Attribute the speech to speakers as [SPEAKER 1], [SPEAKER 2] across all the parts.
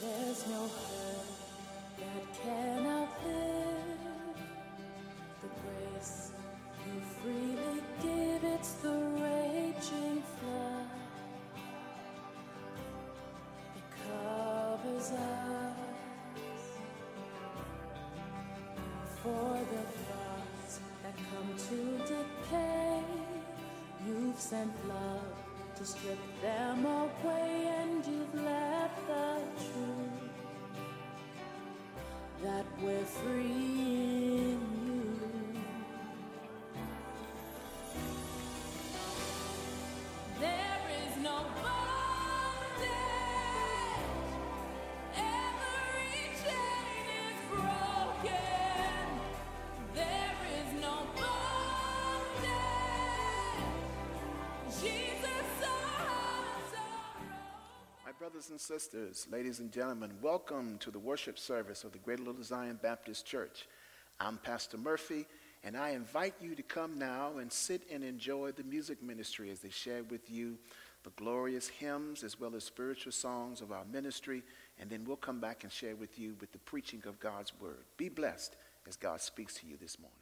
[SPEAKER 1] There's no hurt that can outlive the grace you freely give. It's the raging flood. It covers us for the thoughts that come to decay. You've sent love to strip them away, and you've left we're free
[SPEAKER 2] and sisters, ladies and gentlemen, welcome to the worship service of the Great Little Zion Baptist Church. I'm Pastor Murphy, and I invite you to come now and sit and enjoy the music ministry as they share with you the glorious hymns as well as spiritual songs of our ministry, and then we'll come back and share with you with the preaching of God's word. Be blessed as God speaks to you this morning.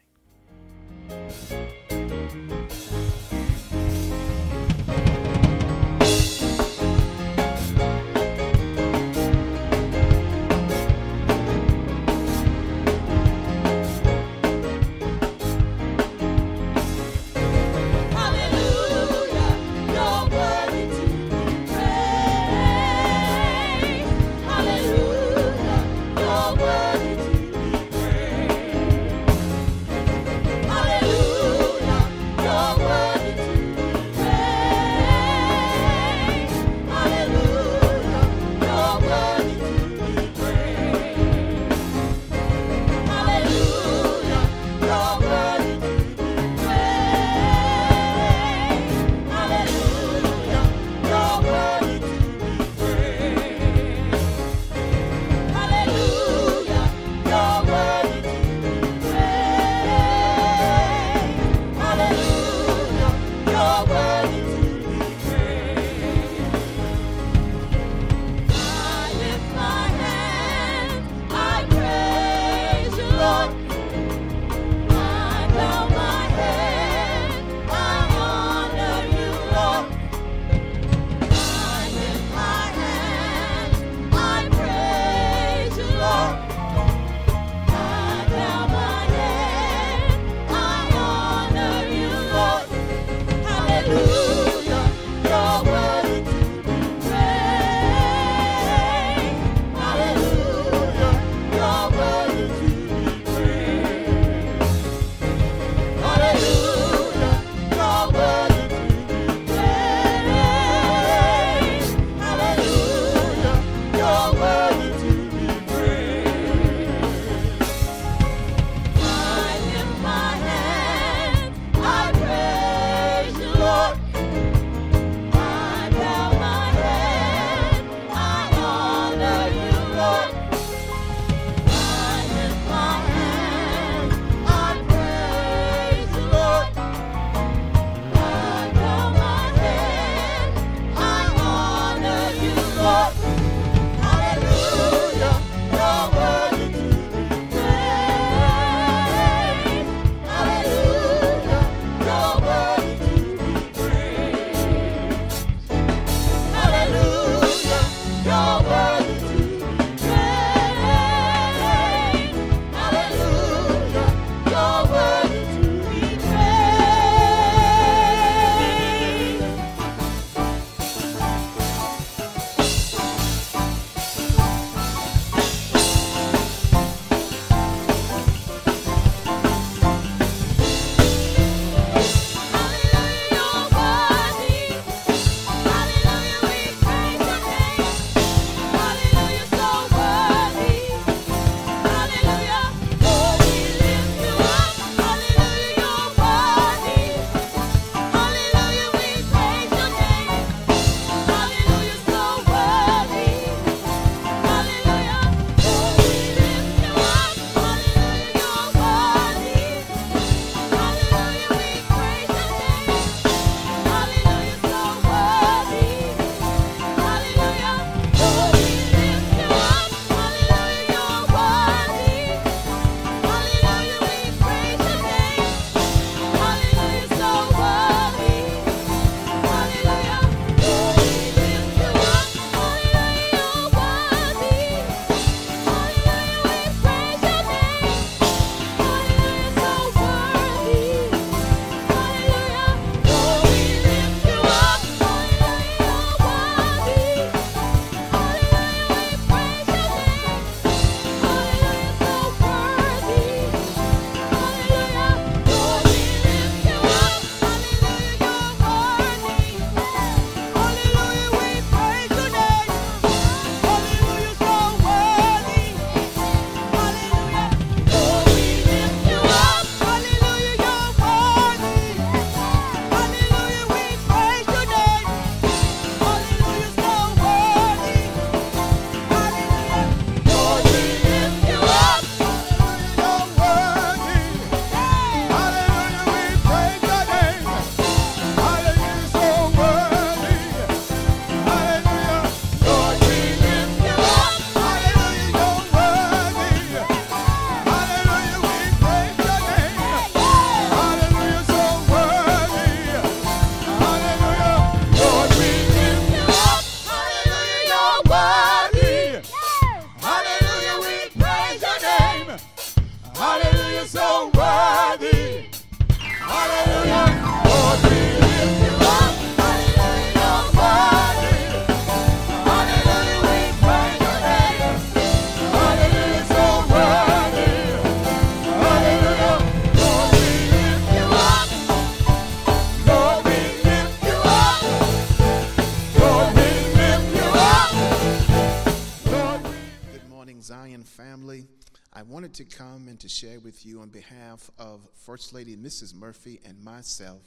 [SPEAKER 2] Share with you on behalf of First Lady Mrs. Murphy and myself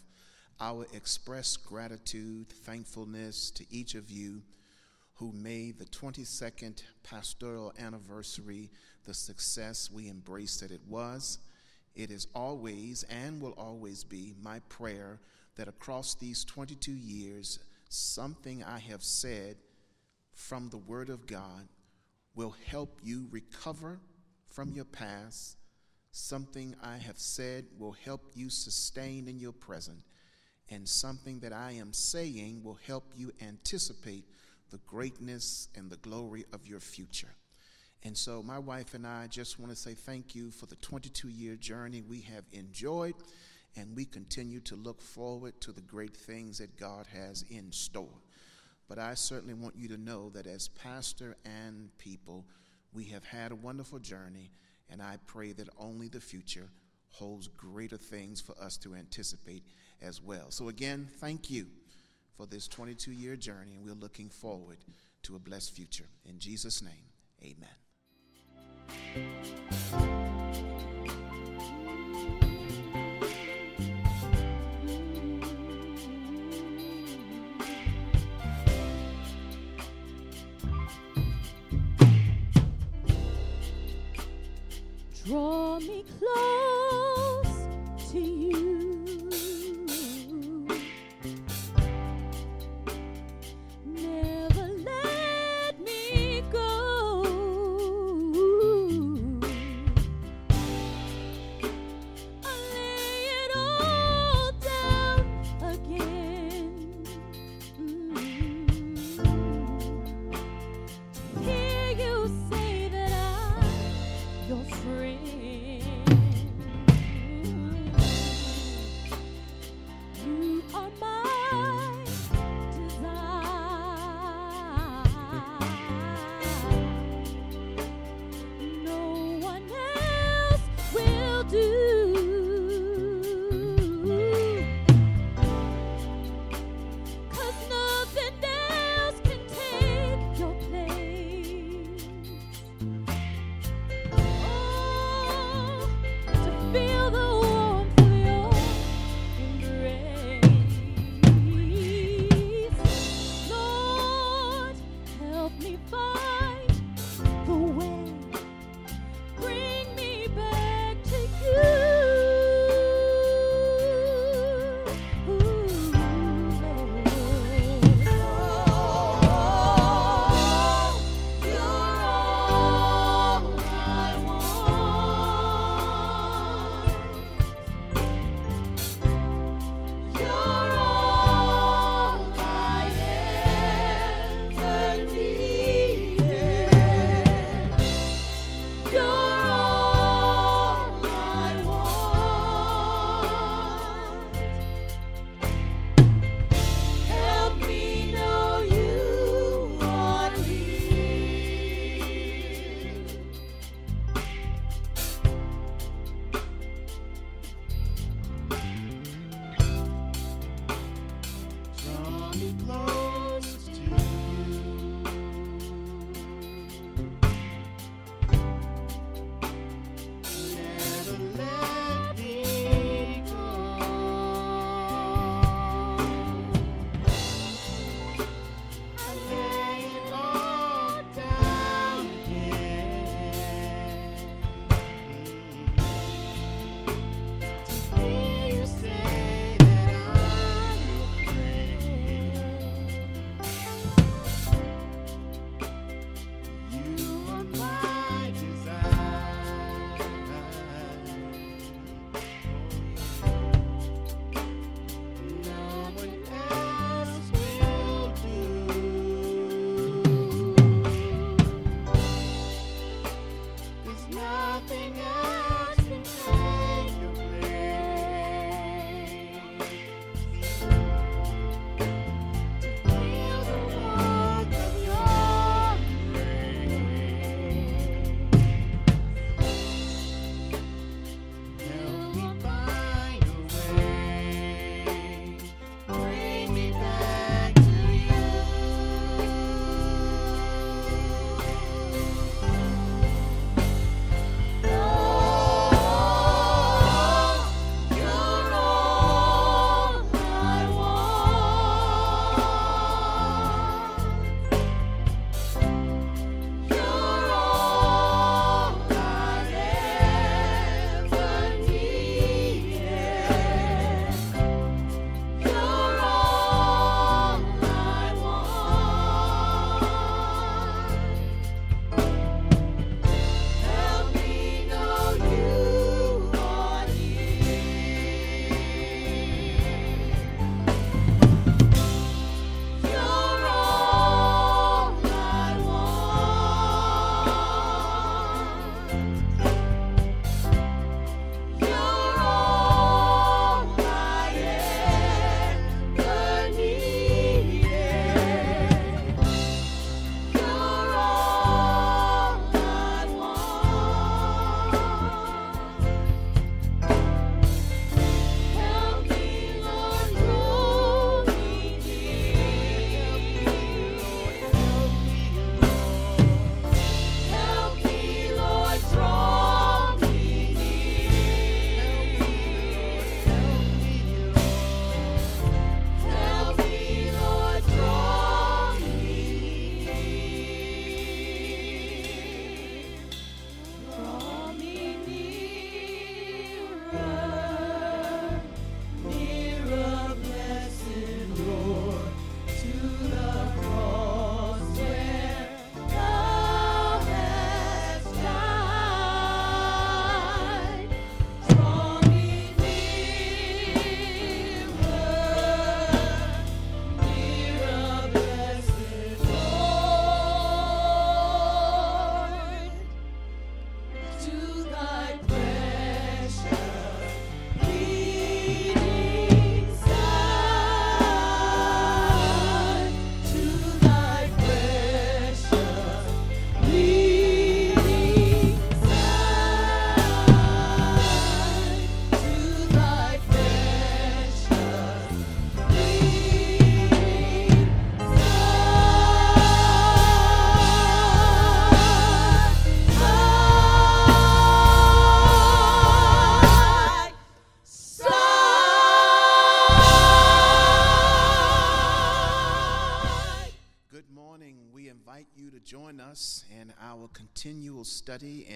[SPEAKER 2] our express gratitude, thankfulness to each of you who made the 22nd pastoral anniversary the success we embraced that it was. It is always and will always be my prayer that across these 22 years, something I have said from the Word of God will help you recover from your past, something I have said will help you sustain in your present, and something that I am saying will help you anticipate the greatness and the glory of your future. And so, my wife and I just want to say thank you for the 22 year journey we have enjoyed, and we continue to look forward to the great things that God has in store. But I certainly want you to know that as pastor and people, we have had a wonderful journey, and I pray that only the future holds greater things for us to anticipate as well. So, again, thank you for this 22 year journey, and we're looking forward to a blessed future. In Jesus' name, amen.
[SPEAKER 1] Draw me close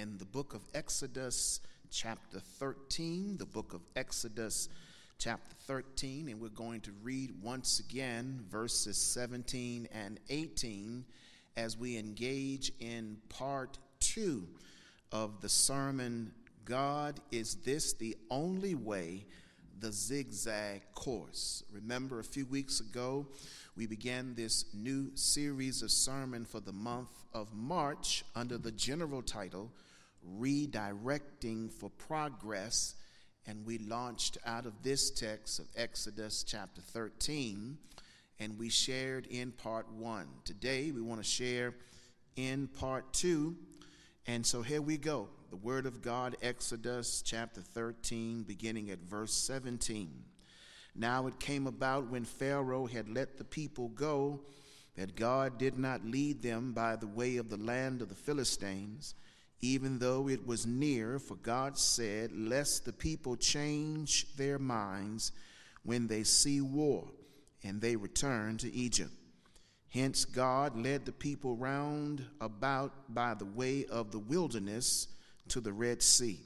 [SPEAKER 2] in the book of Exodus, chapter 13. The book of Exodus, chapter 13, and we're going to read once again verses 17 and 18 as we engage in part two of the sermon God, is this the only way? The zigzag course. Remember, a few weeks ago, we began this new series of sermon for the month of March under the general title, Redirecting for Progress. And we launched out of this text of Exodus chapter 13, and we shared in part one. Today, we want to share in part two. And so here we go. The Word of God, Exodus chapter 13, beginning at verse 17. Now it came about when Pharaoh had let the people go that God did not lead them by the way of the land of the Philistines, even though it was near, for God said, Lest the people change their minds when they see war, and they return to Egypt. Hence, God led the people round about by the way of the wilderness to the Red Sea.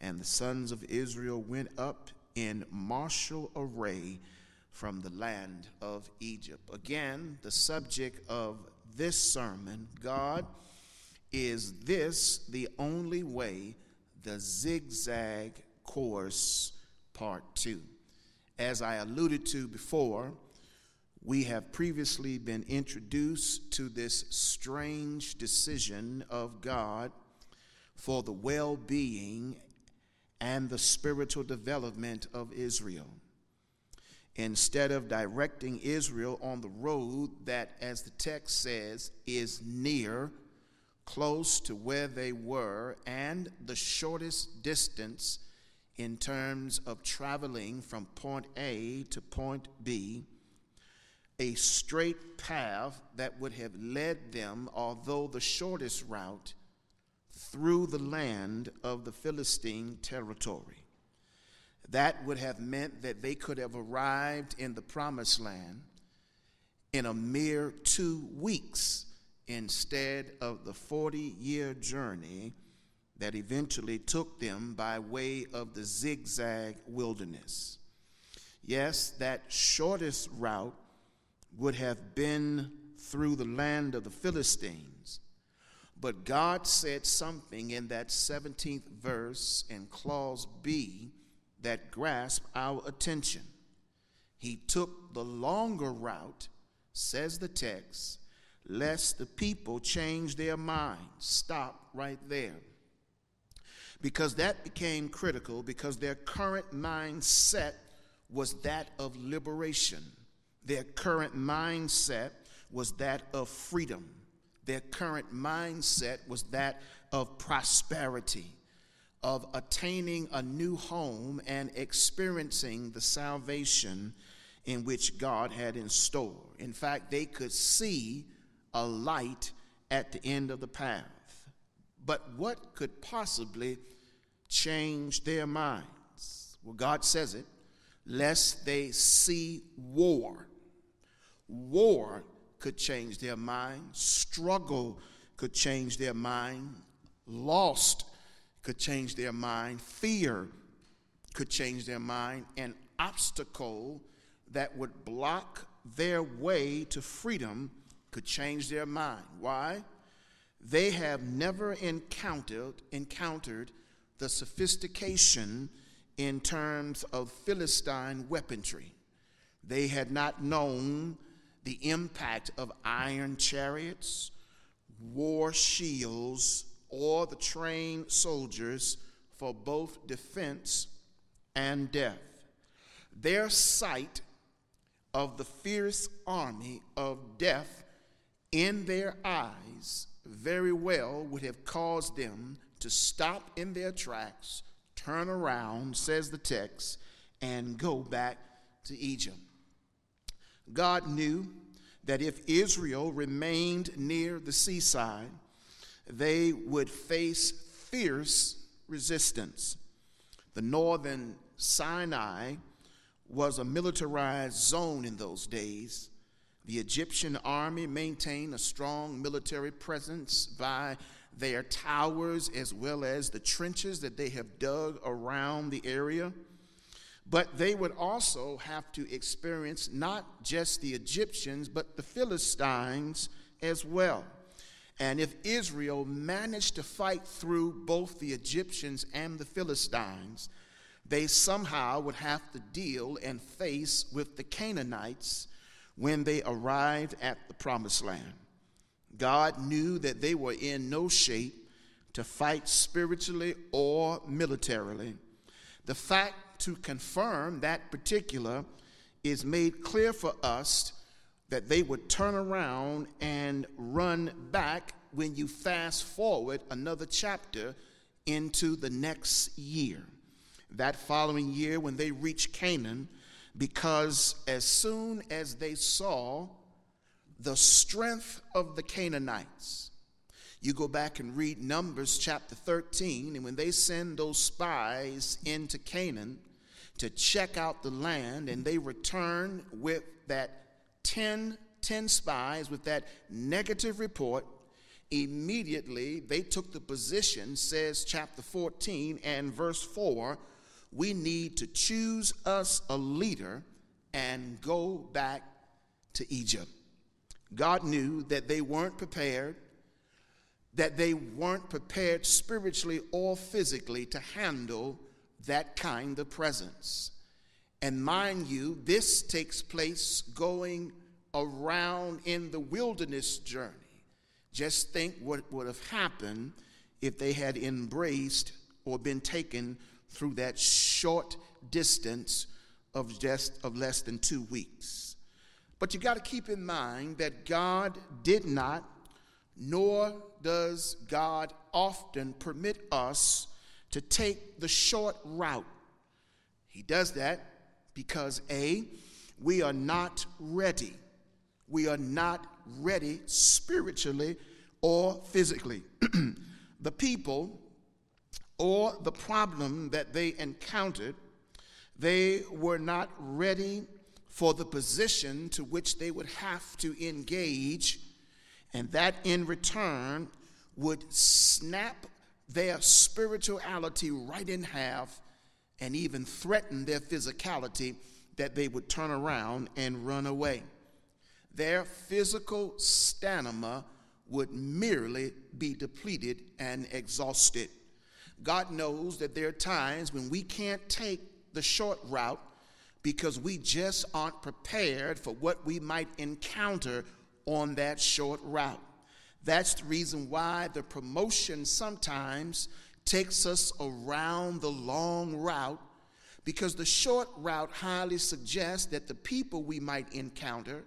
[SPEAKER 2] And the sons of Israel went up in martial array from the land of Egypt. Again, the subject of this sermon God, is this the only way? The zigzag course, part two. As I alluded to before, we have previously been introduced to this strange decision of God for the well being and the spiritual development of Israel. Instead of directing Israel on the road that, as the text says, is near, close to where they were, and the shortest distance in terms of traveling from point A to point B, a straight path that would have led them, although the shortest route, through the land of the Philistine territory. That would have meant that they could have arrived in the promised land in a mere two weeks instead of the 40 year journey that eventually took them by way of the zigzag wilderness. Yes, that shortest route would have been through the land of the Philistines but God said something in that 17th verse in clause B that grasped our attention. He took the longer route, says the text, lest the people change their minds. Stop right there. Because that became critical because their current mindset was that of liberation. Their current mindset was that of freedom. Their current mindset was that of prosperity, of attaining a new home and experiencing the salvation in which God had in store. In fact, they could see a light at the end of the path. But what could possibly change their minds? Well, God says it, lest they see war. War could change their mind, struggle could change their mind, lost could change their mind, fear could change their mind, an obstacle that would block their way to freedom could change their mind. Why? They have never encountered encountered the sophistication in terms of Philistine weaponry. They had not known the impact of iron chariots, war shields, or the trained soldiers for both defense and death. Their sight of the fierce army of death in their eyes very well would have caused them to stop in their tracks, turn around, says the text, and go back to Egypt. God knew that if Israel remained near the seaside, they would face fierce resistance. The northern Sinai was a militarized zone in those days The Egyptian army maintained a strong military presence by their towers as well as the trenches that they have dug around the area. But they would also have to experience not just the Egyptians, but the Philistines as well. And if Israel managed to fight through both the Egyptians and the Philistines, they somehow would have to deal and face with the Canaanites when they arrived at the promised land. God knew that they were in no shape to fight spiritually or militarily. The fact to confirm that particular is made clear for us that they would turn around and run back when you fast forward another chapter into the next year. That following year, when they reached Canaan, because as soon as they saw the strength of the Canaanites, you go back and read Numbers chapter 13, and when they send those spies into Canaan to check out the land, and they return with that 10, 10 spies with that negative report, immediately they took the position, says chapter 14 and verse 4 we need to choose us a leader and go back to Egypt. God knew that they weren't prepared, that they weren't prepared spiritually or physically to handle that kind of presence. And mind you, this takes place going around in the wilderness journey. Just think what would have happened if they had embraced or been taken through that short distance of just of less than two weeks. But you got to keep in mind that God did not, nor does God often permit us to take the short route. He does that because A, we are not ready. We are not ready spiritually or physically. the people or the problem that they encountered, they were not ready for the position to which they would have to engage, and that in return would snap their spirituality right in half and even threaten their physicality that they would turn around and run away. Their physical stamina would merely be depleted and exhausted. God knows that there are times when we can't take the short route because we just aren't prepared for what we might encounter on that short route. That's the reason why the promotion sometimes takes us around the long route because the short route highly suggests that the people we might encounter,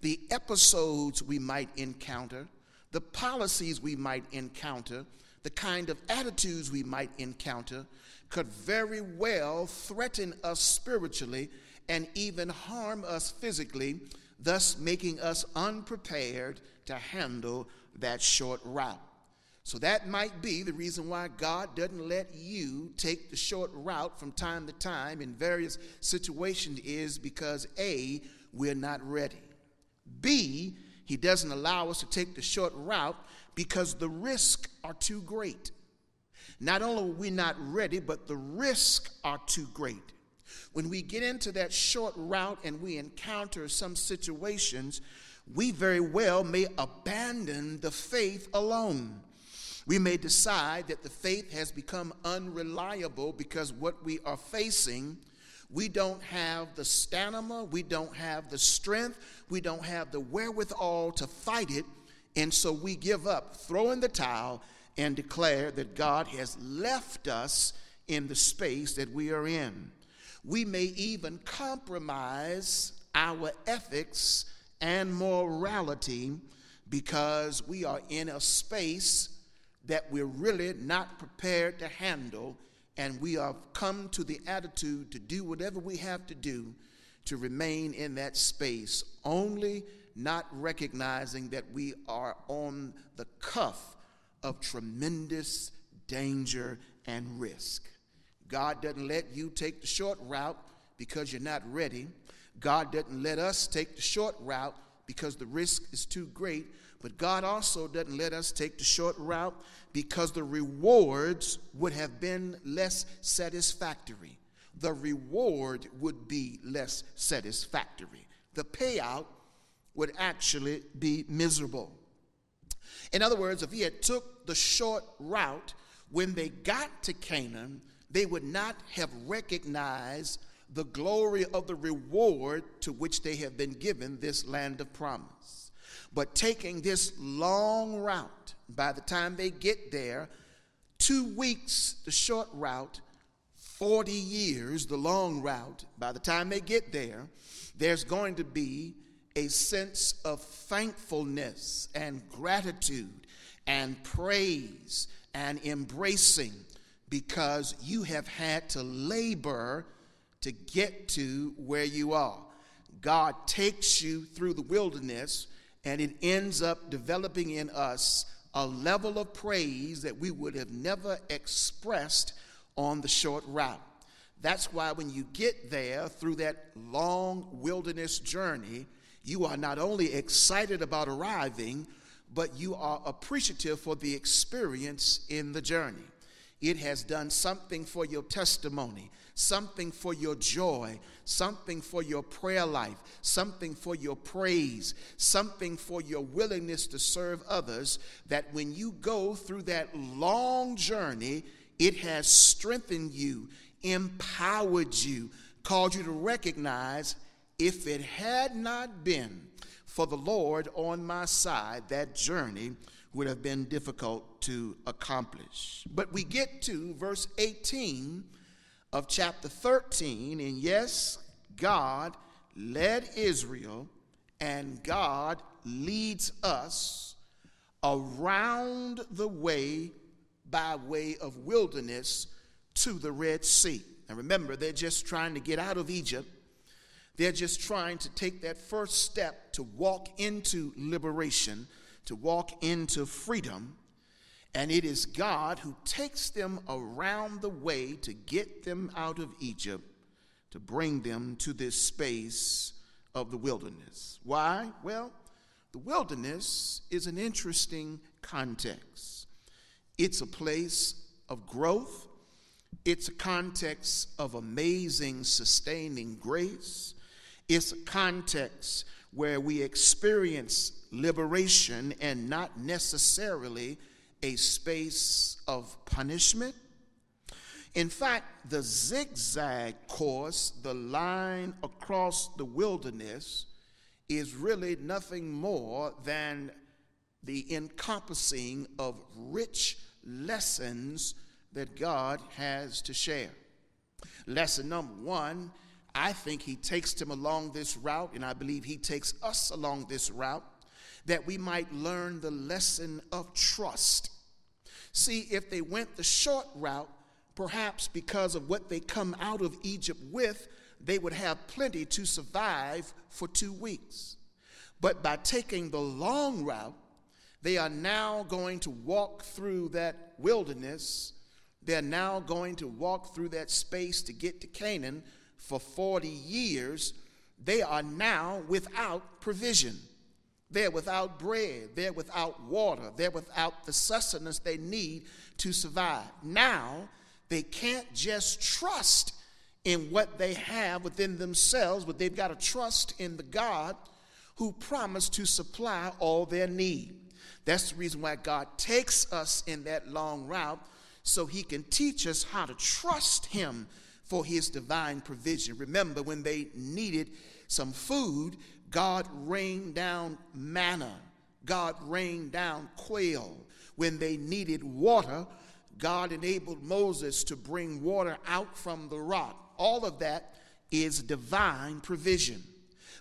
[SPEAKER 2] the episodes we might encounter, the policies we might encounter, the kind of attitudes we might encounter could very well threaten us spiritually and even harm us physically, thus making us unprepared to handle that short route. So that might be the reason why God doesn't let you take the short route from time to time in various situations is because A, we're not ready. B, he doesn't allow us to take the short route because the risks are too great. Not only are we not ready, but the risks are too great. When we get into that short route and we encounter some situations, we very well may abandon the faith alone. We may decide that the faith has become unreliable because what we are facing, we don't have the stamina, we don't have the strength, we don't have the wherewithal to fight it and so we give up, throw in the towel, and declare that God has left us in the space that we are in. We may even compromise our ethics and morality because we are in a space that we're really not prepared to handle, and we have come to the attitude to do whatever we have to do to remain in that space. Only not recognizing that we are on the cuff of tremendous danger and risk. God doesn't let you take the short route because you're not ready. God doesn't let us take the short route because the risk is too great, but God also doesn't let us take the short route because the rewards would have been less satisfactory. The reward would be less satisfactory. The payout would actually be miserable. In other words, if he had took the short route, when they got to Canaan, they would not have recognized the glory of the reward to which they have been given this land of promise. But taking this long route, by the time they get there, two weeks, the short route, 40 years, the long route, by the time they get there, there's going to be a sense of thankfulness and gratitude and praise and embracing because you have had to labor to get to where you are. God takes you through the wilderness and it ends up developing in us a level of praise that we would have never expressed on the short route. That's why when you get there through that long wilderness journey, you are not only excited about arriving, but you are appreciative for the experience in the journey. It has done something for your testimony, something for your joy, something for your prayer life, something for your praise, something for your willingness to serve others. That when you go through that long journey, it has strengthened you, empowered you, called you to recognize if it had not been for the Lord on my side, that journey would have been difficult to accomplish. But we get to verse 18 of chapter 13, and yes, God led Israel, and God leads us around the way by way of wilderness to the Red Sea. And remember, they're just trying to get out of Egypt they're just trying to take that first step to walk into liberation, to walk into freedom. And it is God who takes them around the way to get them out of Egypt, to bring them to this space of the wilderness. Why? Well, the wilderness is an interesting context. It's a place of growth, it's a context of amazing, sustaining grace. It's context where we experience liberation and not necessarily a space of punishment. In fact, the zigzag course, the line across the wilderness, is really nothing more than the encompassing of rich lessons that God has to share. Lesson number one I think he takes them along this route, and I believe he takes us along this route, that we might learn the lesson of trust. See, if they went the short route, perhaps because of what they come out of Egypt with, they would have plenty to survive for two weeks. But by taking the long route, they are now going to walk through that wilderness. They're now going to walk through that space to get to Canaan for 40 years, they are now without provision. They're without bread. They're without water. They're without the sustenance they need to survive. Now, they can't just trust in what they have within themselves, but they've got to trust in the God who promised to supply all their need. That's the reason why God takes us in that long route so he can teach us how to trust him for his divine provision. Remember, when they needed some food, God rained down manna, God rained down quail. When they needed water, God enabled Moses to bring water out from the rock. All of that is divine provision.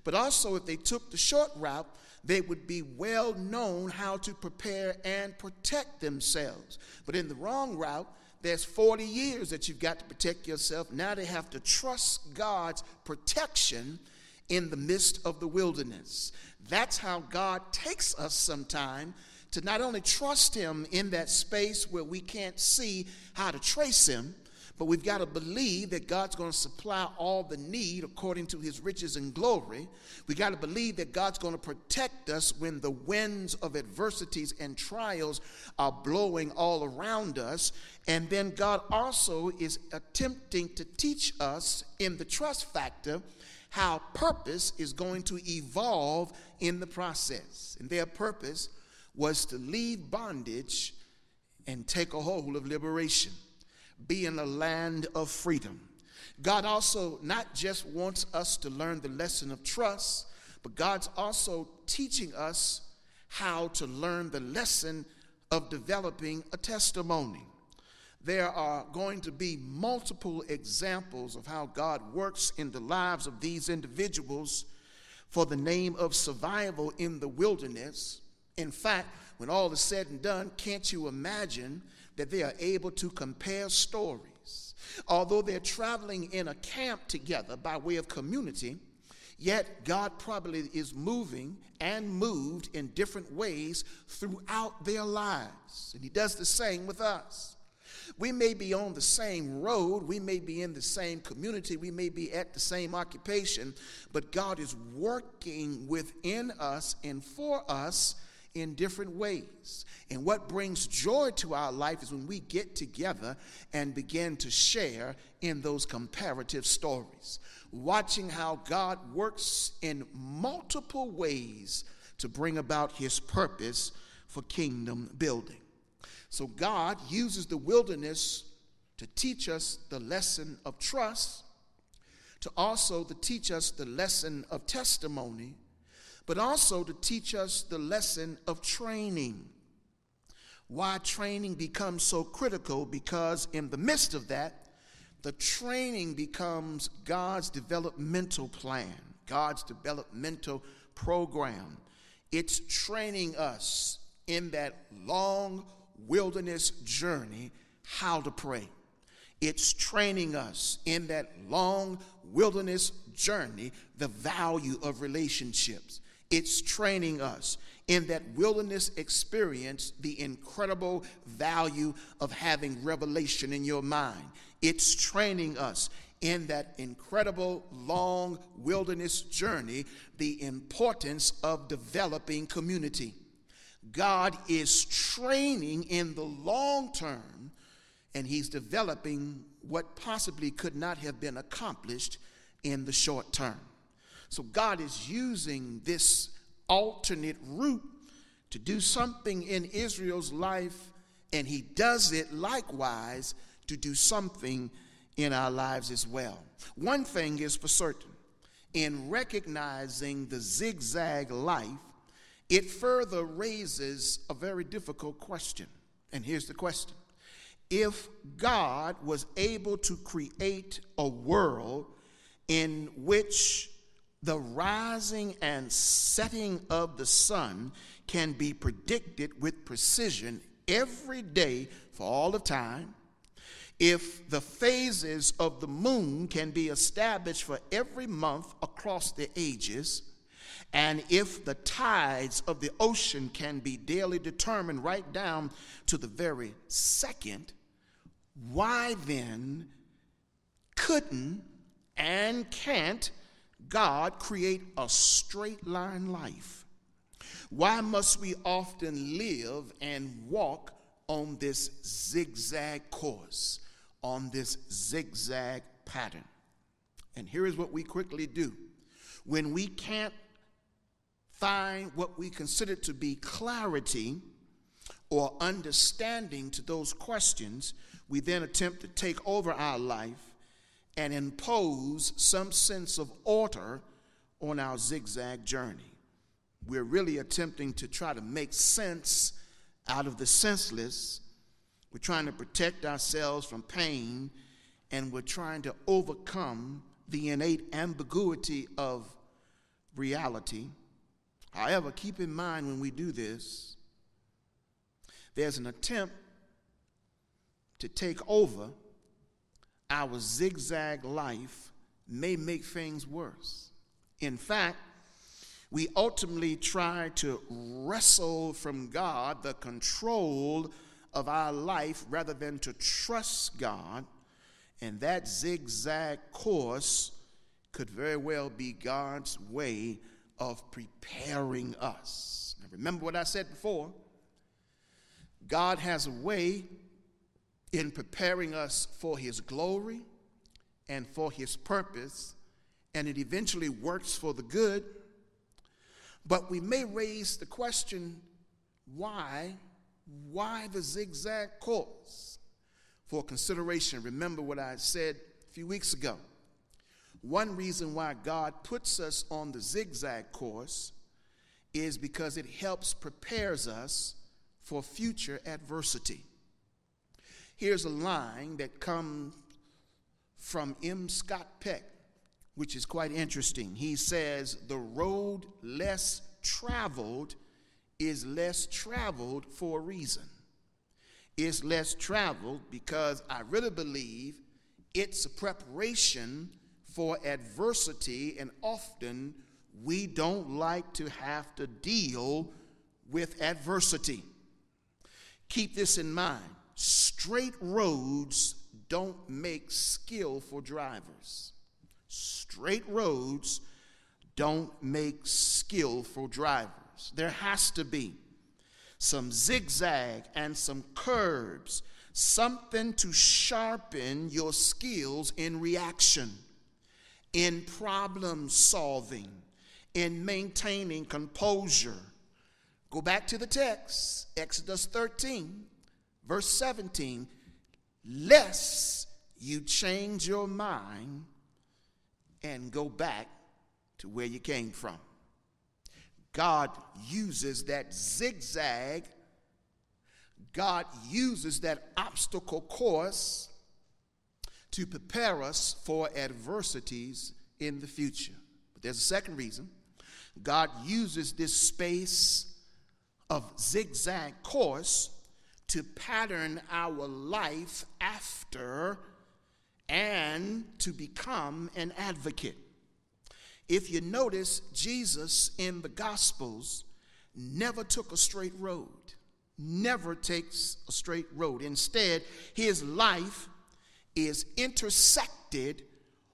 [SPEAKER 2] But also, if they took the short route, they would be well known how to prepare and protect themselves. But in the wrong route, there's 40 years that you've got to protect yourself. Now they have to trust God's protection in the midst of the wilderness. That's how God takes us sometime to not only trust Him in that space where we can't see how to trace Him, But we've got to believe that God's going to supply all the need according to his riches and glory. We got to believe that God's going to protect us when the winds of adversities and trials are blowing all around us. And then God also is attempting to teach us in the trust factor how purpose is going to evolve in the process. And their purpose was to leave bondage and take a hold of liberation be in a land of freedom. God also not just wants us to learn the lesson of trust, but God's also teaching us how to learn the lesson of developing a testimony. There are going to be multiple examples of how God works in the lives of these individuals for the name of survival in the wilderness. In fact, when all is said and done, can't you imagine that they are able to compare stories. Although they're traveling in a camp together by way of community, yet God probably is moving and moved in different ways throughout their lives. And He does the same with us. We may be on the same road, we may be in the same community, we may be at the same occupation, but God is working within us and for us in different ways. And what brings joy to our life is when we get together and begin to share in those comparative stories, watching how God works in multiple ways to bring about his purpose for kingdom building. So God uses the wilderness to teach us the lesson of trust, to also to teach us the lesson of testimony, but also to teach us the lesson of training. Why training becomes so critical because in the midst of that, the training becomes God's developmental plan, God's developmental program. It's training us in that long wilderness journey how to pray. It's training us in that long wilderness journey the value of relationships. It's training us in that wilderness experience the incredible value of having revelation in your mind. It's training us in that incredible long wilderness journey the importance of developing community. God is training in the long term, and He's developing what possibly could not have been accomplished in the short term. So God is using this alternate route to do something in Israel's life, and He does it likewise to do something in our lives as well. One thing is for certain in recognizing the zigzag life, it further raises a very difficult question. And here's the question If God was able to create a world in which the rising and setting of the sun can be predicted with precision every day for all of time. If the phases of the moon can be established for every month across the ages, and if the tides of the ocean can be daily determined right down to the very second, why then couldn't and can't God create a straight line life? Why must we often live and walk on this zigzag course, on this zigzag pattern? And here is what we quickly do. When we can't find what we consider to be clarity or understanding to those questions, we then attempt to take over our life and impose some sense of order on our zigzag journey. We're really attempting to try to make sense out of the senseless. We're trying to protect ourselves from pain, and we're trying to overcome the innate ambiguity of reality. However, keep in mind when we do this, there's an attempt to take over our zigzag life may make things worse. In fact, we ultimately try to wrestle from God the control of our life rather than to trust God And that zigzag course could very well be God's way of preparing us. Now, remember what I said before God has a way in preparing us for His glory and for His purpose, and it eventually works for the good. But we may raise the question why? Why the zigzag course? For consideration, remember what I said a few weeks ago. One reason why God puts us on the zigzag course is because it helps prepares us for future adversity. Here's a line that comes from M. Scott Peck, which is quite interesting. He says, The road less traveled is less traveled for a reason. It's less traveled because I really believe it's a preparation for adversity, and often we don't like to have to deal with adversity. Keep this in mind straight roads don't make skillful drivers. Straight roads don't make skillful drivers. There has to be some zigzag and some curves, something to sharpen your skills in reaction, in problem solving, in maintaining composure. Go back to the text, Exodus 13, verse 17. Lest you change your mind and go back to where you came from. God uses that zigzag, God uses that obstacle course to prepare us for adversities in the future. But there's a second reason. God uses this space of zigzag course to pattern our life after and to become an advocate. If you notice, Jesus in the Gospels never took a straight road, never takes a straight road. Instead, his life is intersected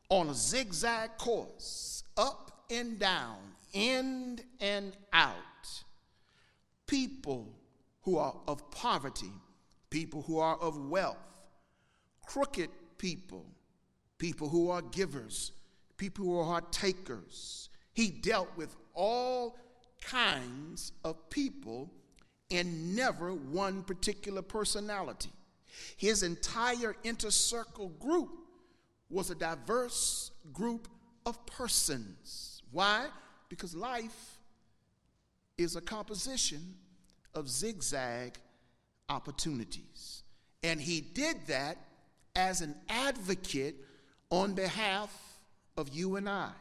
[SPEAKER 2] on a zigzag course, up and down, in and out. People who are of poverty, people who are of wealth, crooked people, people who are givers, people who are takers. He dealt with all kinds of people and never one particular personality. His entire inner circle group was a diverse group of persons. Why? Because life is a composition of zigzag opportunities. And he did that as an advocate on behalf of you and I.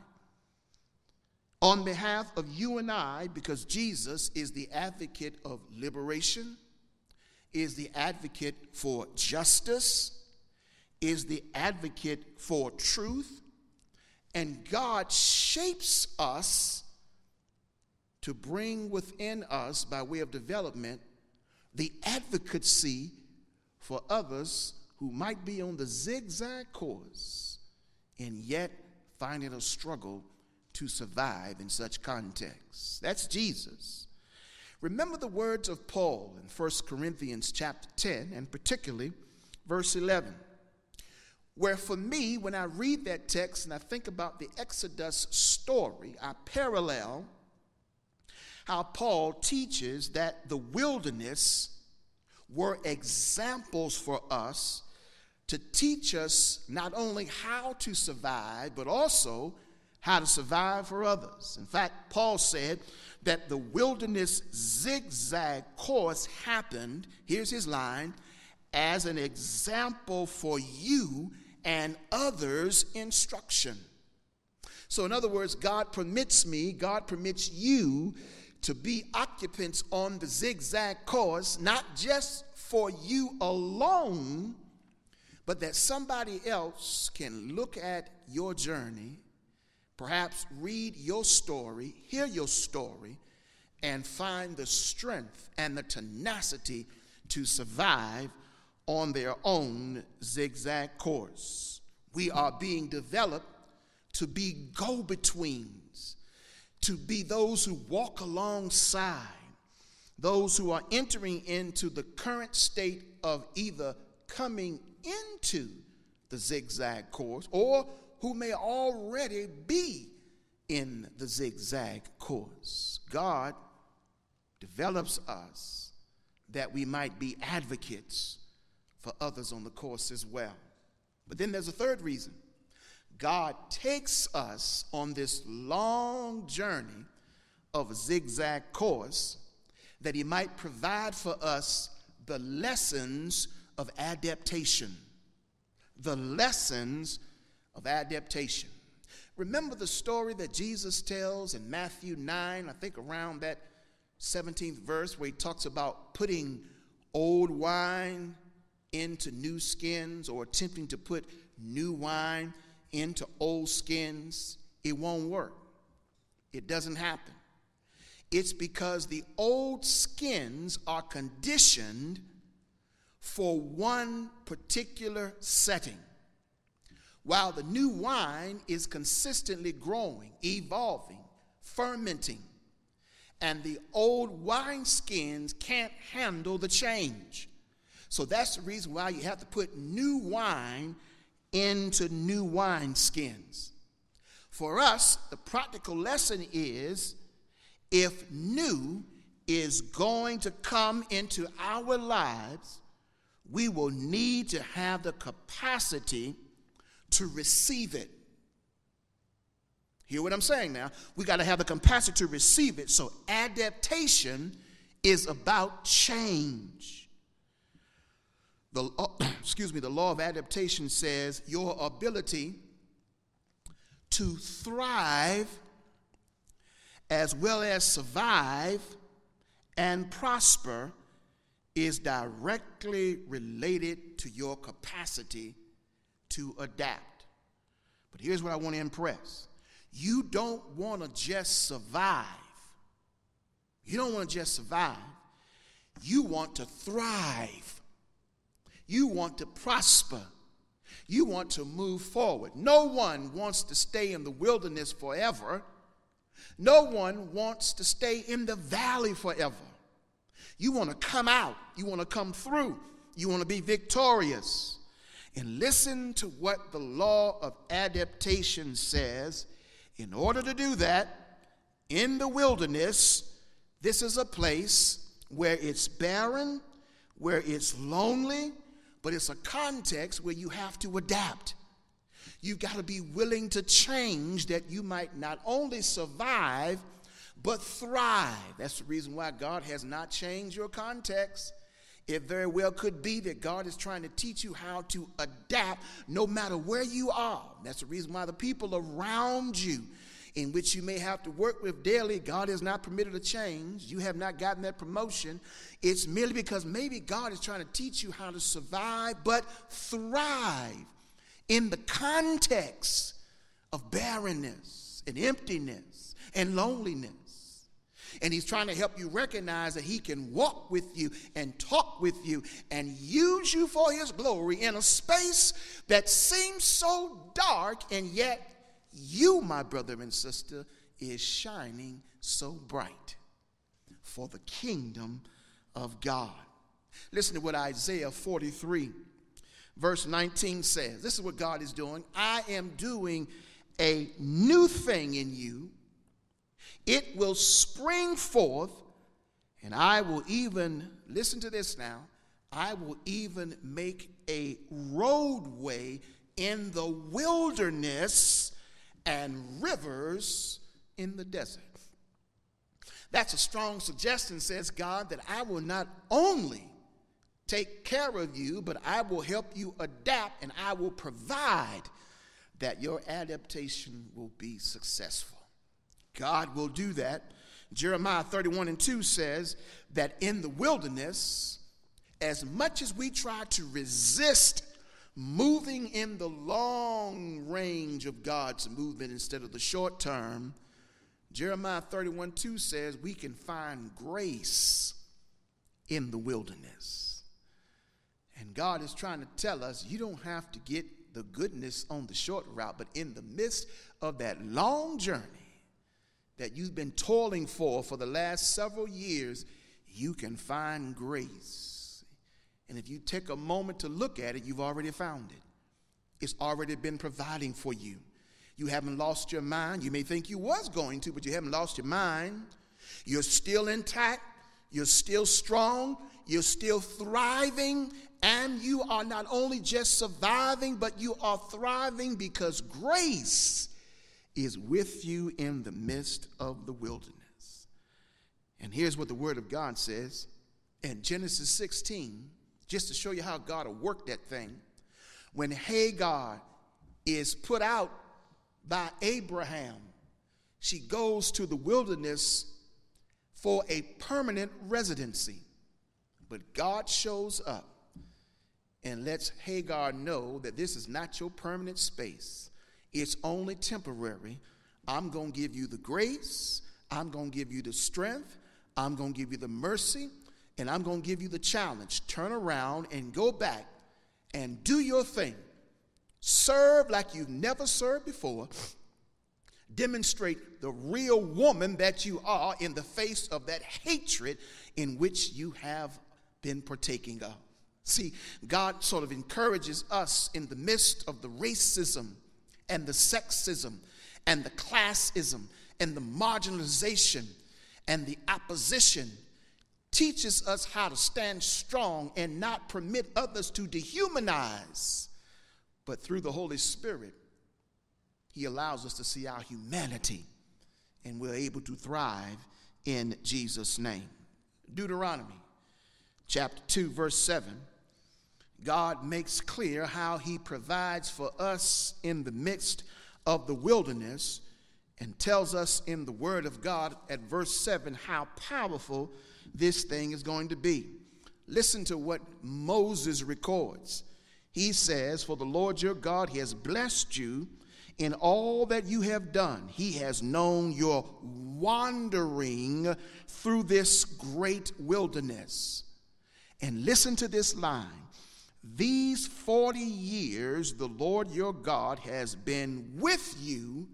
[SPEAKER 2] On behalf of you and I, because Jesus is the advocate of liberation, is the advocate for justice, is the advocate for truth, and God shapes us to bring within us, by way of development, the advocacy for others who might be on the zigzag course and yet find it a struggle to survive in such contexts. That's Jesus. Remember the words of Paul in 1 Corinthians chapter 10, and particularly verse 11. Where for me, when I read that text and I think about the Exodus story, I parallel how Paul teaches that the wilderness were examples for us to teach us not only how to survive, but also how to survive for others. In fact, Paul said that the wilderness zigzag course happened, here's his line, as an example for you and others' instruction. So, in other words, God permits me, God permits you to be occupants on the zigzag course, not just for you alone, but that somebody else can look at your journey, perhaps read your story, hear your story, and find the strength and the tenacity to survive on their own zigzag course. We are being developed to be go betweens, to be those who walk alongside those who are entering into the current state of either coming into the zigzag course or who may already be in the zigzag course. God develops us that we might be advocates for others on the course as well. But then there's a third reason. God takes us on this long journey of a zigzag course that He might provide for us the lessons of adaptation. The lessons of adaptation. Remember the story that Jesus tells in Matthew 9, I think around that 17th verse, where he talks about putting old wine into new skins or attempting to put new wine into old skins. It won't work, it doesn't happen. It's because the old skins are conditioned for one particular setting while the new wine is consistently growing, evolving, fermenting, and the old wine skins can't handle the change. So that's the reason why you have to put new wine into new wine skins. For us, the practical lesson is if new is going to come into our lives, we will need to have the capacity to receive it. Hear what I'm saying now? We got to have the capacity to receive it. So adaptation is about change. The, uh, excuse me, the law of adaptation says your ability to thrive as well as survive and prosper is directly related to your capacity to adapt. But here's what I want to impress you don't want to just survive. You don't want to just survive. You want to thrive. You want to prosper. You want to move forward. No one wants to stay in the wilderness forever. No one wants to stay in the valley forever. You want to come out. You want to come through. You want to be victorious. And listen to what the law of adaptation says. In order to do that, in the wilderness, this is a place where it's barren, where it's lonely, but it's a context where you have to adapt. You've got to be willing to change that you might not only survive, but thrive. That's the reason why God has not changed your context. It very well could be that God is trying to teach you how to adapt no matter where you are. That's the reason why the people around you, in which you may have to work with daily, God has not permitted a change. You have not gotten that promotion. It's merely because maybe God is trying to teach you how to survive but thrive in the context of barrenness and emptiness and loneliness. And he's trying to help you recognize that he can walk with you and talk with you and use you for his glory in a space that seems so dark, and yet you, my brother and sister, is shining so bright for the kingdom of God. Listen to what Isaiah 43, verse 19 says. This is what God is doing. I am doing a new thing in you it will spring forth, and I will even, listen to this now, I will even make a roadway in the wilderness and rivers in the desert. That's a strong suggestion, says God, that I will not only take care of you, but I will help you adapt and I will provide that your adaptation will be successful. God will do that. Jeremiah 31 and 2 says that in the wilderness, as much as we try to resist moving in the long range of God's movement instead of the short term, Jeremiah 31 2 says we can find grace in the wilderness. And God is trying to tell us you don't have to get the goodness on the short route, but in the midst of that long journey that you've been toiling for for the last several years, you can find grace. And if you take a moment to look at it, you've already found it. It's already been providing for you. You haven't lost your mind. You may think you was going to, but you haven't lost your mind. You're still intact. You're still strong. You're still thriving. And you are not only just surviving, but you are thriving because grace is with you in the midst of the wilderness. And here's what the Word of God says in Genesis 16, just to show you how God will work that thing. When Hagar is put out by Abraham, she goes to the wilderness for a permanent residency. But God shows up and lets Hagar know that this is not your permanent space, it's only temporary. I'm going to give you the grace, I'm going to give you the strength, I'm going to give you the mercy, and I'm going to give you the challenge. Turn around and go back and do your thing. Serve like you've never served before. Demonstrate the real woman that you are in the face of that hatred in which you have been partaking of. See, God sort of encourages us in the midst of the racism and the sexism and the classism and the marginalization and the opposition teaches us how to stand strong and not permit others to dehumanize. But through the Holy Spirit, He allows us to see our humanity and we're able to thrive in Jesus' name. Deuteronomy chapter 2, verse 7 God makes clear how he provides for us in the midst of the wilderness and tells us in the Word of God at verse 7 how powerful this thing is going to be. Listen to what Moses records. He says, For the Lord your God has blessed you in all that you have done. He has known your wandering through this great wilderness. And listen to this line these 40 years, the Lord your God has been with you,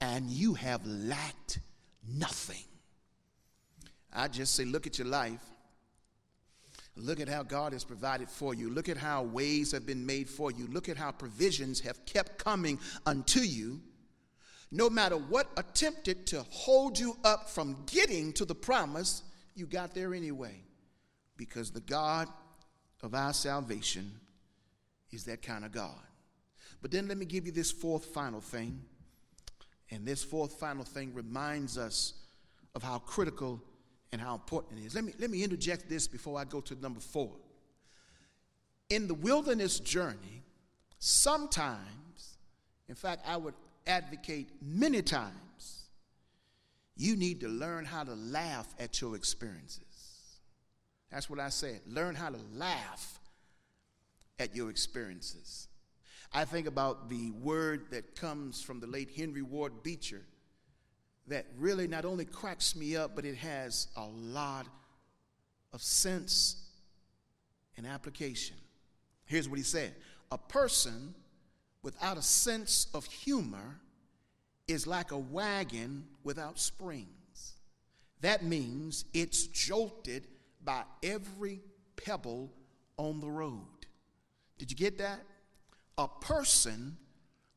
[SPEAKER 2] and you have lacked nothing. I just say, look at your life. Look at how God has provided for you. Look at how ways have been made for you. Look at how provisions have kept coming unto you. No matter what attempted to hold you up from getting to the promise, you got there anyway. Because the God of our salvation is that kind of God. But then let me give you this fourth final thing. And this fourth final thing reminds us of how critical and how important it is. Let me, let me interject this before I go to number four. In the wilderness journey, sometimes, in fact, I would advocate many times, you need to learn how to laugh at your experiences. That's what I said. Learn how to laugh at your experiences. I think about the word that comes from the late Henry Ward Beecher that really not only cracks me up, but it has a lot of sense and application. Here's what he said A person without a sense of humor is like a wagon without springs. That means it's jolted by every pebble on the road. Did you get that? A person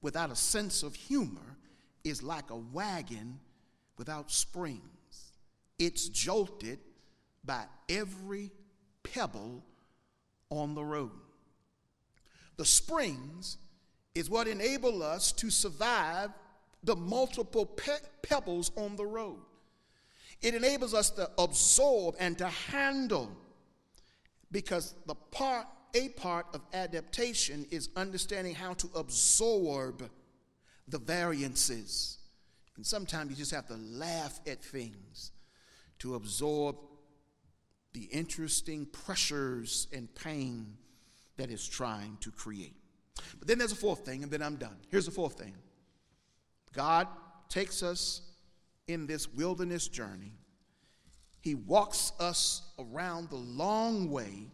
[SPEAKER 2] without a sense of humor is like a wagon without springs. It's jolted by every pebble on the road. The springs is what enable us to survive the multiple pe- pebbles on the road. It enables us to absorb and to handle because the part, a part of adaptation is understanding how to absorb the variances. And sometimes you just have to laugh at things to absorb the interesting pressures and pain that is trying to create. But then there's a fourth thing, and then I'm done. Here's the fourth thing God takes us in this wilderness journey, he walks us around the long way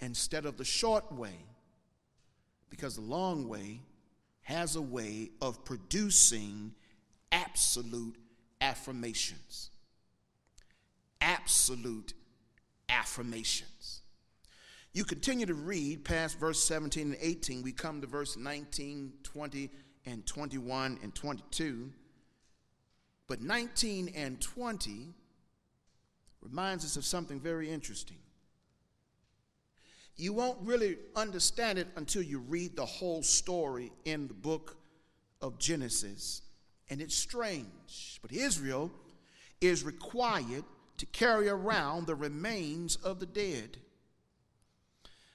[SPEAKER 2] instead of the short way, because the long way has a way of producing absolute affirmations. Absolute affirmations. You continue to read past verse 17 and 18. We come to verse 19, 20, and 21 and 22. But 19 and 20 reminds us of something very interesting. You won't really understand it until you read the whole story in the book of Genesis. And it's strange, but Israel is required to carry around the remains of the dead.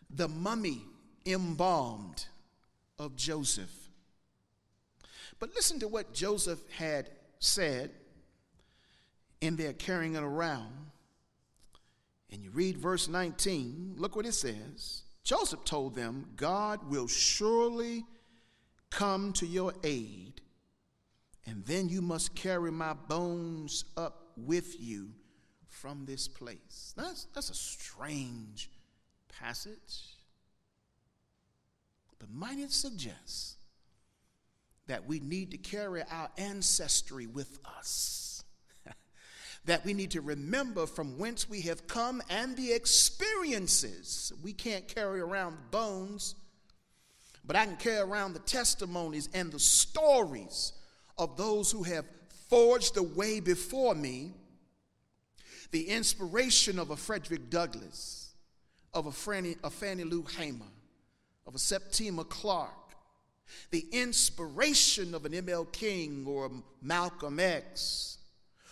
[SPEAKER 2] The mummy embalmed of Joseph. But listen to what Joseph had said in their carrying it around. And you read verse 19, look what it says. Joseph told them, God will surely come to your aid, and then you must carry my bones up with you from this place. That's, that's a strange passage. But might it suggest that we need to carry our ancestry with us? that we need to remember from whence we have come and the experiences. We can't carry around the bones, but I can carry around the testimonies and the stories of those who have forged the way before me the inspiration of a Frederick Douglass, of a Fannie, a Fannie Lou Hamer, of a Septima Clark, the inspiration of an M.L. King or Malcolm X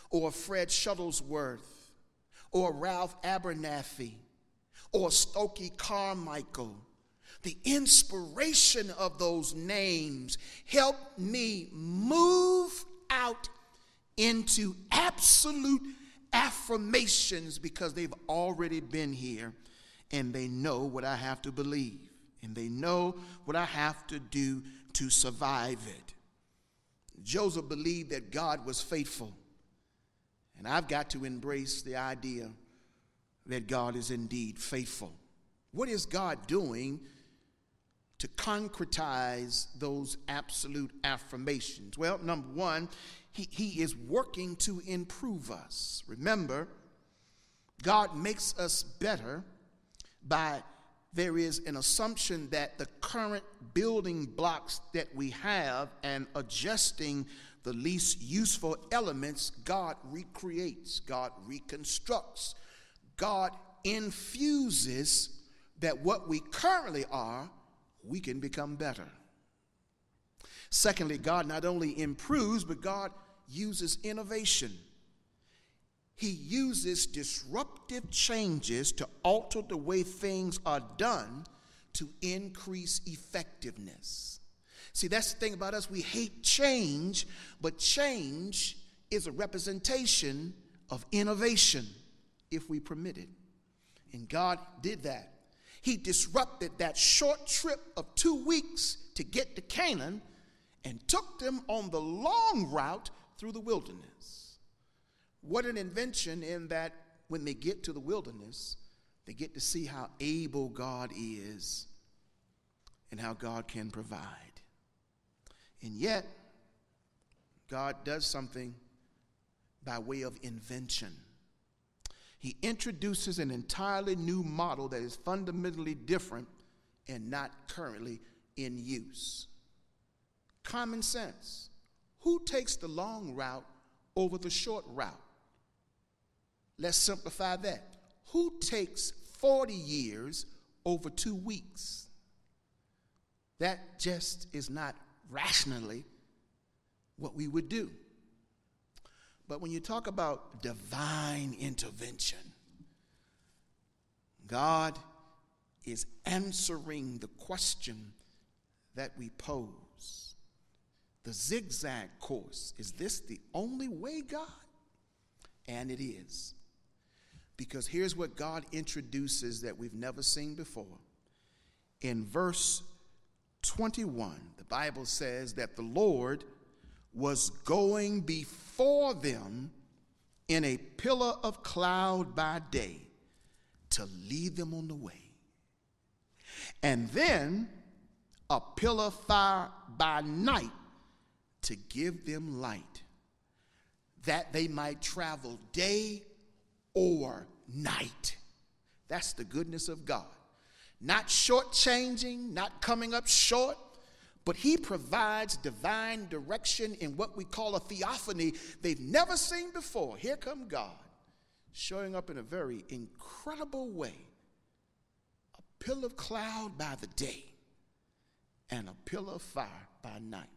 [SPEAKER 2] or Fred Shuttlesworth or Ralph Abernathy or Stokely Carmichael. The inspiration of those names helped me move out into absolute affirmations because they've already been here and they know what I have to believe and they know what I have to do to survive it. Joseph believed that God was faithful, and I've got to embrace the idea that God is indeed faithful. What is God doing to concretize those absolute affirmations? Well, number one, he, he is working to improve us. Remember, God makes us better by there is an assumption that the current building blocks that we have and adjusting the least useful elements, God recreates, God reconstructs, God infuses that what we currently are, we can become better. Secondly, God not only improves, but God uses innovation. He uses disruptive changes to alter the way things are done to increase effectiveness. See, that's the thing about us. We hate change, but change is a representation of innovation if we permit it. And God did that. He disrupted that short trip of two weeks to get to Canaan and took them on the long route through the wilderness. What an invention in that when they get to the wilderness, they get to see how able God is and how God can provide. And yet, God does something by way of invention. He introduces an entirely new model that is fundamentally different and not currently in use. Common sense. Who takes the long route over the short route? Let's simplify that. Who takes 40 years over two weeks? That just is not rationally what we would do. But when you talk about divine intervention, God is answering the question that we pose the zigzag course. Is this the only way, God? And it is. Because here's what God introduces that we've never seen before. In verse 21, the Bible says that the Lord was going before them in a pillar of cloud by day to lead them on the way. And then a pillar of fire by night to give them light, that they might travel day or night. That's the goodness of God. Not shortchanging, not coming up short, but He provides divine direction in what we call a theophany they've never seen before. Here come God showing up in a very incredible way a pillar of cloud by the day and a pillar of fire by night.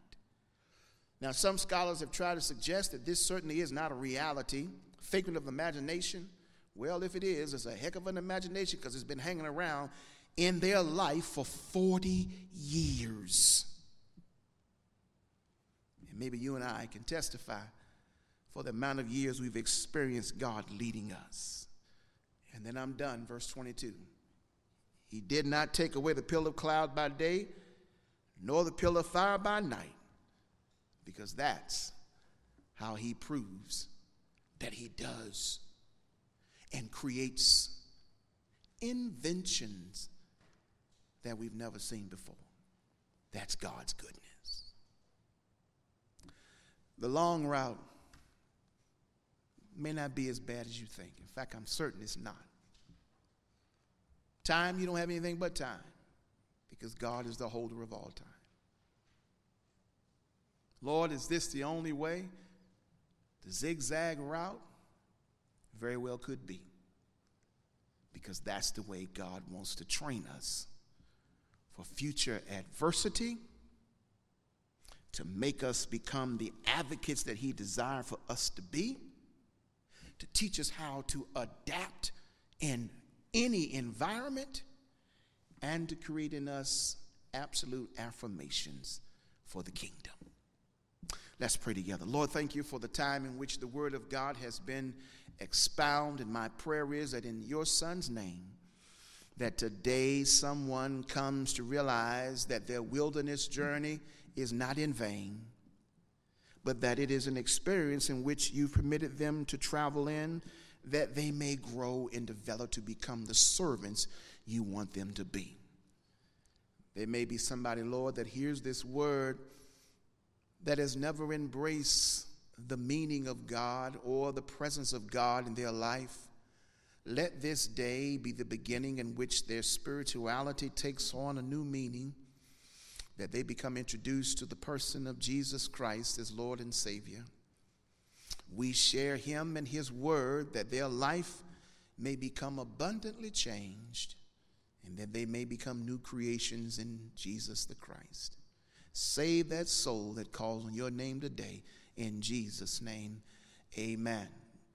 [SPEAKER 2] Now, some scholars have tried to suggest that this certainly is not a reality, figment of imagination. Well, if it is, it's a heck of an imagination because it's been hanging around in their life for 40 years. Maybe you and I can testify for the amount of years we've experienced God leading us. And then I'm done, verse 22. He did not take away the pillar of cloud by day, nor the pillar of fire by night, because that's how he proves that he does and creates inventions that we've never seen before. That's God's goodness. The long route may not be as bad as you think. In fact, I'm certain it's not. Time, you don't have anything but time because God is the holder of all time. Lord, is this the only way? The zigzag route? Very well could be. Because that's the way God wants to train us for future adversity to make us become the advocates that He desired for us to be, to teach us how to adapt in any environment, and to create in us absolute affirmations for the kingdom. Let's pray together. Lord, thank you for the time in which the Word of God has been expounded. My prayer is that in your Son's name, that today someone comes to realize that their wilderness journey is not in vain, but that it is an experience in which you've permitted them to travel in, that they may grow and develop to become the servants you want them to be. There may be somebody, Lord, that hears this word that has never embraced the meaning of God or the presence of God in their life. Let this day be the beginning in which their spirituality takes on a new meaning that they become introduced to the person of Jesus Christ as Lord and Savior. We share Him and His Word that their life may become abundantly changed and that they may become new creations in Jesus the Christ. Save that soul that calls on your name today. In Jesus' name, amen.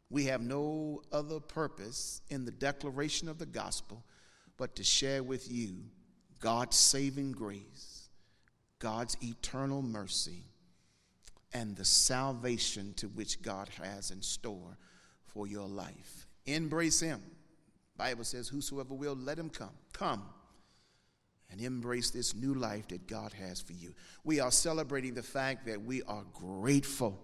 [SPEAKER 2] We have no other purpose in the declaration of the gospel but to share with you God's saving grace God's eternal mercy and the salvation to which God has in store for your life. Embrace him. Bible says whosoever will let him come. Come and embrace this new life that God has for you. We are celebrating the fact that we are grateful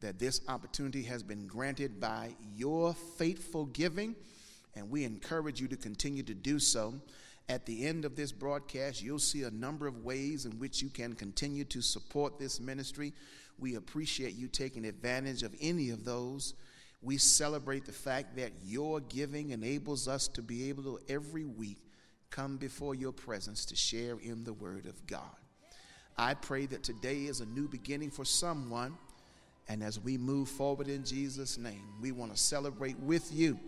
[SPEAKER 2] that this opportunity has been granted by your faithful giving, and we encourage you to continue to do so. At the end of this broadcast, you'll see a number of ways in which you can continue to support this ministry. We appreciate you taking advantage of any of those. We celebrate the fact that your giving enables us to be able to every week come before your presence to share in the Word of God. I pray that today is a new beginning for someone. And as we move forward in Jesus' name, we want to celebrate with you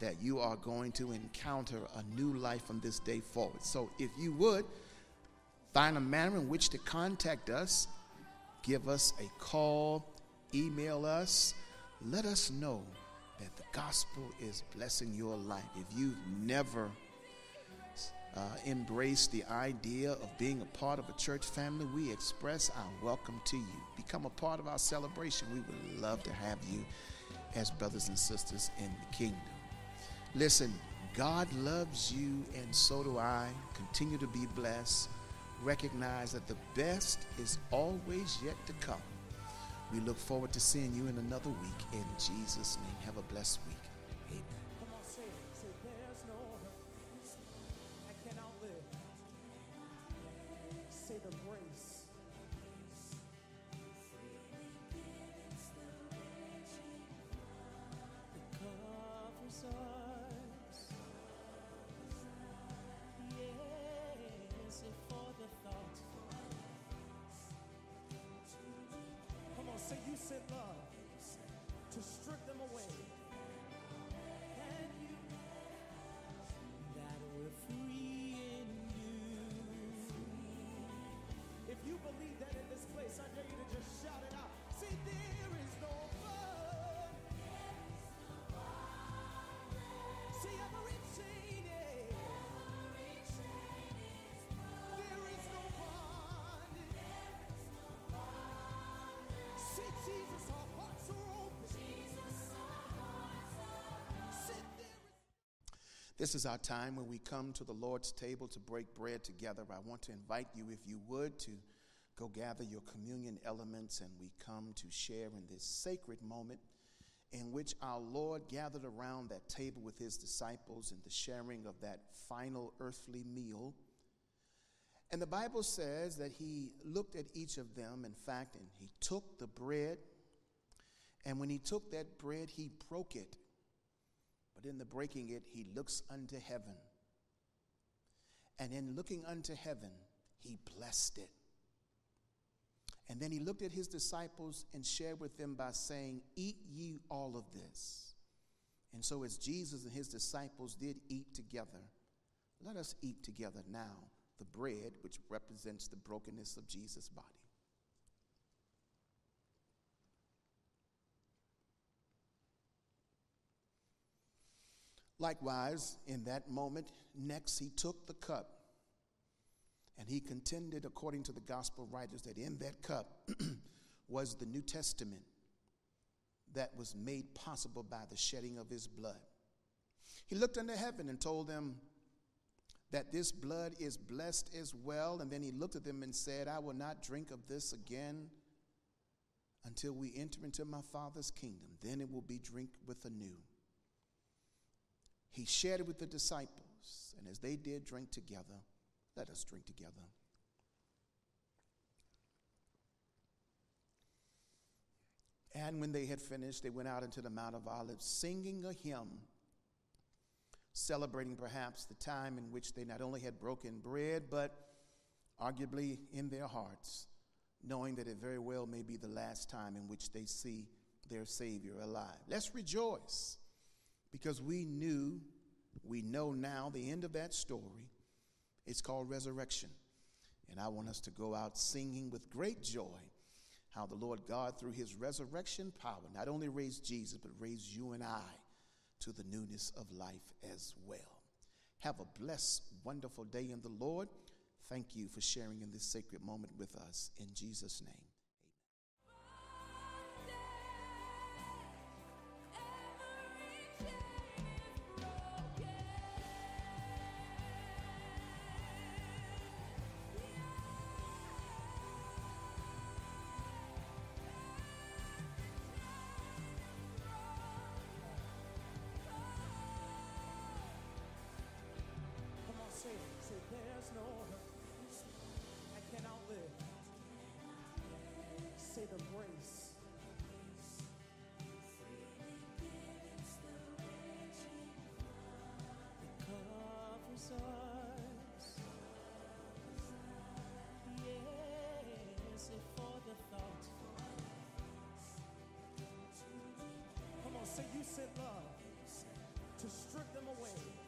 [SPEAKER 2] that you are going to encounter a new life from this day forward. So if you would, find a manner in which to contact us, give us a call, email us, let us know that the gospel is blessing your life. If you've never uh, embraced the idea of being a part of a church family, we express our welcome to you. Become a part of our celebration. We would love to have you as brothers and sisters in the kingdom. Listen, God loves you, and so do I. Continue to be blessed. Recognize that the best is always yet to come. We look forward to seeing you in another week. In Jesus' name, have a blessed week. This is our time when we come to the Lord's table to break bread together. I want to invite you, if you would, to go gather your communion elements and we come to share in this sacred moment in which our Lord gathered around that table with his disciples in the sharing of that final earthly meal. And the Bible says that he looked at each of them, in fact, and he took the bread. And when he took that bread, he broke it but in the breaking it, he looks unto heaven. And in looking unto heaven, he blessed it. And then he looked at his disciples and shared with them by saying, Eat ye all of this. And so, as Jesus and his disciples did eat together, let us eat together now the bread which represents the brokenness of Jesus' body. Likewise, in that moment, next he took the cup and he contended, according to the gospel writers, that in that cup was the New Testament that was made possible by the shedding of his blood. He looked unto heaven and told them that this blood is blessed as well. And then he looked at them and said, I will not drink of this again until we enter into my Father's kingdom. Then it will be drink with anew he shared it with the disciples. And as they did drink together, let us drink together. And when they had finished, they went out into the Mount of Olives singing a hymn, celebrating perhaps the time in which they not only had broken bread, but arguably in their hearts, knowing that it very well may be the last time in which they see their Savior alive. Let's rejoice because we knew, we know now the end of that story. It's called resurrection. And I want us to go out singing with great joy how the Lord God, through his resurrection power, not only raised Jesus, but raised you and I to the newness of life as well. Have a blessed, wonderful day in the Lord. Thank you for sharing in this sacred moment with us. In Jesus' name.
[SPEAKER 3] to strip them away.